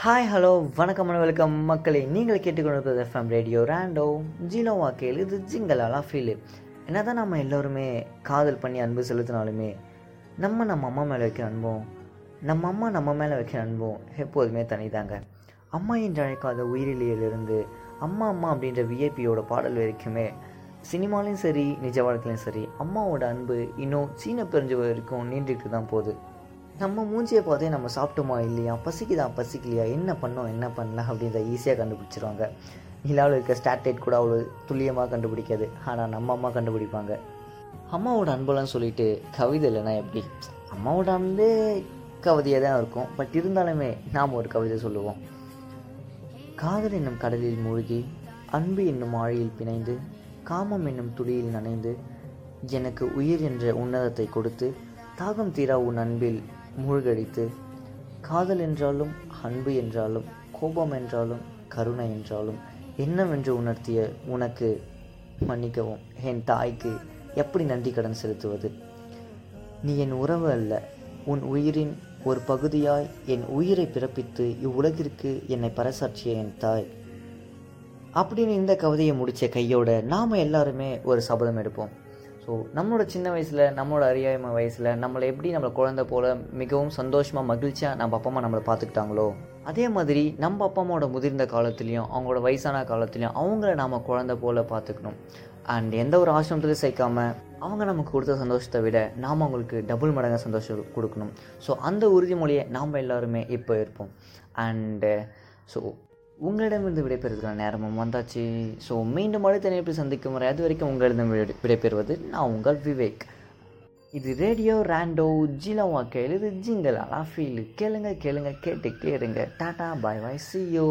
Hi hello வணக்கம் and welcome மக்களே. நீங்கள் கேட்டுக்கொண்டிருப்பது எஃப்எம் ரேடியோ ரேண்டோ ஜீனோ வாக்கையில் இது ஜிங்கலாலா ஃபீலு. என்ன தான் நம்ம எல்லோருமே காதல் பண்ணி அன்பு செலுத்தினாலுமே நம்ம நம்ம அம்மா மேலே வைக்கிற அன்பும் நம்ம அம்மா நம்ம மேலே வைக்கிற அன்பும் எப்போதுமே தனிதாங்க. அம்மா என்று அழைக்காத உயிரிலியிலிருந்து அம்மா அம்மா அப்படின்ற விஐபியோட பாடல் வரைக்குமே சினிமாலையும் சரி நிஜ வாழ்க்கையிலும் சரி அம்மாவோட அன்பு இன்னும் சீன பிரிஞ்சு வரைக்கும் நீண்டுக்கிட்டு தான் போகுது. நம்ம மூஞ்சியை பார்த்தே நம்ம சாப்பிட்டோமா இல்லையா? பசிக்குதா? பசிக்கலையா? என்ன பண்ணோம்? என்ன பண்ணலாம் அப்படின்றத ஈஸியாக கண்டுபிடிச்சிருவாங்க. நிலாவில் இருக்க ஸ்டாட்லைட் கூட அவ்வளோ துல்லியமாக கண்டுபிடிக்காது. ஆனால் நம்ம அம்மா கண்டுபிடிப்பாங்க. அம்மாவோட அன்பெல்லாம் சொல்லிட்டு கவிதை இல்லைன்னா எப்படி? அம்மாவோட அன்பே கவிதையாக தான் இருக்கும். பட் இருந்தாலுமே நாம் ஒரு கவிதை சொல்லுவோம். காதல் என்னும் கடலில் மூழ்கி அன்பு என்னும் ஆழியில் பிணைந்து காமம் என்னும் துளியில் நனைந்து எனக்கு உயிர் என்ற உன்னதத்தை கொடுத்து தாகம் தீரா உன் அன்பில் மூழ்கடித்து காதல் என்றாலும் அன்பு என்றாலும் கோபம் என்றாலும் கருணை என்றாலும் என்னவென்று உணர்த்திய உனக்கு மன்னிக்கவும். என் தாய்க்கு எப்படி நன்றி கடன் செலுத்துவது? நீ என் உறவு அல்ல. உன் உயிரின் ஒரு பகுதியாய் என் உயிரை பிறப்பித்து இவ்வுலகிற்கு என்னை பறைசாற்றிய என் தாய். அப்படின்னு இந்த கவிதையை முடித்த கையோட நாம் எல்லாருமே ஒரு சபதம் எடுப்போம். ஸோ நம்மளோட சின்ன வயசில் நம்மளோட அறியாமை வயசில் நம்மளை எப்படி நம்மளை குழந்தை போல் மிகவும் சந்தோஷமாக மகிழ்ச்சியாக நம்ம அப்பா அம்மா நம்மளை பார்த்துக்கிட்டாங்களோ அதே மாதிரி நம்ம அப்பா அம்மாவோட முதிர்ந்த காலத்துலேயும் அவங்களோட வயசான காலத்துலேயும் அவங்கள நாம் குழந்தை போல் பார்த்துக்கணும். அண்ட் எந்த ஒரு ஆசிரமத்திலையும் சேர்க்காமல் அவங்க நமக்கு கொடுத்த சந்தோஷத்தை விட நாம் அவங்களுக்கு டபுள் மடங்காக சந்தோஷம் கொடுக்கணும். ஸோ அந்த உறுதிமொழியை நாம் எல்லாருமே இப்போ இருப்போம். அண்டு ஸோ உங்களிடமிருந்து விடைபெறுவதற்கான நேரமும் வந்தாச்சு. ஸோ மீண்டும் அடுத்த நேரத்தில் சந்திக்கும் வரை அது வரைக்கும் உங்களிடம் விடைபெறுவது நான் உங்கள் விவேக். இது ரேடியோ ரேண்டோ ஜிலவா கேளு இது ஜிங்கல் அலா ஃபீல். கேளுங்க கேளுங்க கேட்டுக்கிட்டே இருங்க டாடா பாய் பாய் சியோ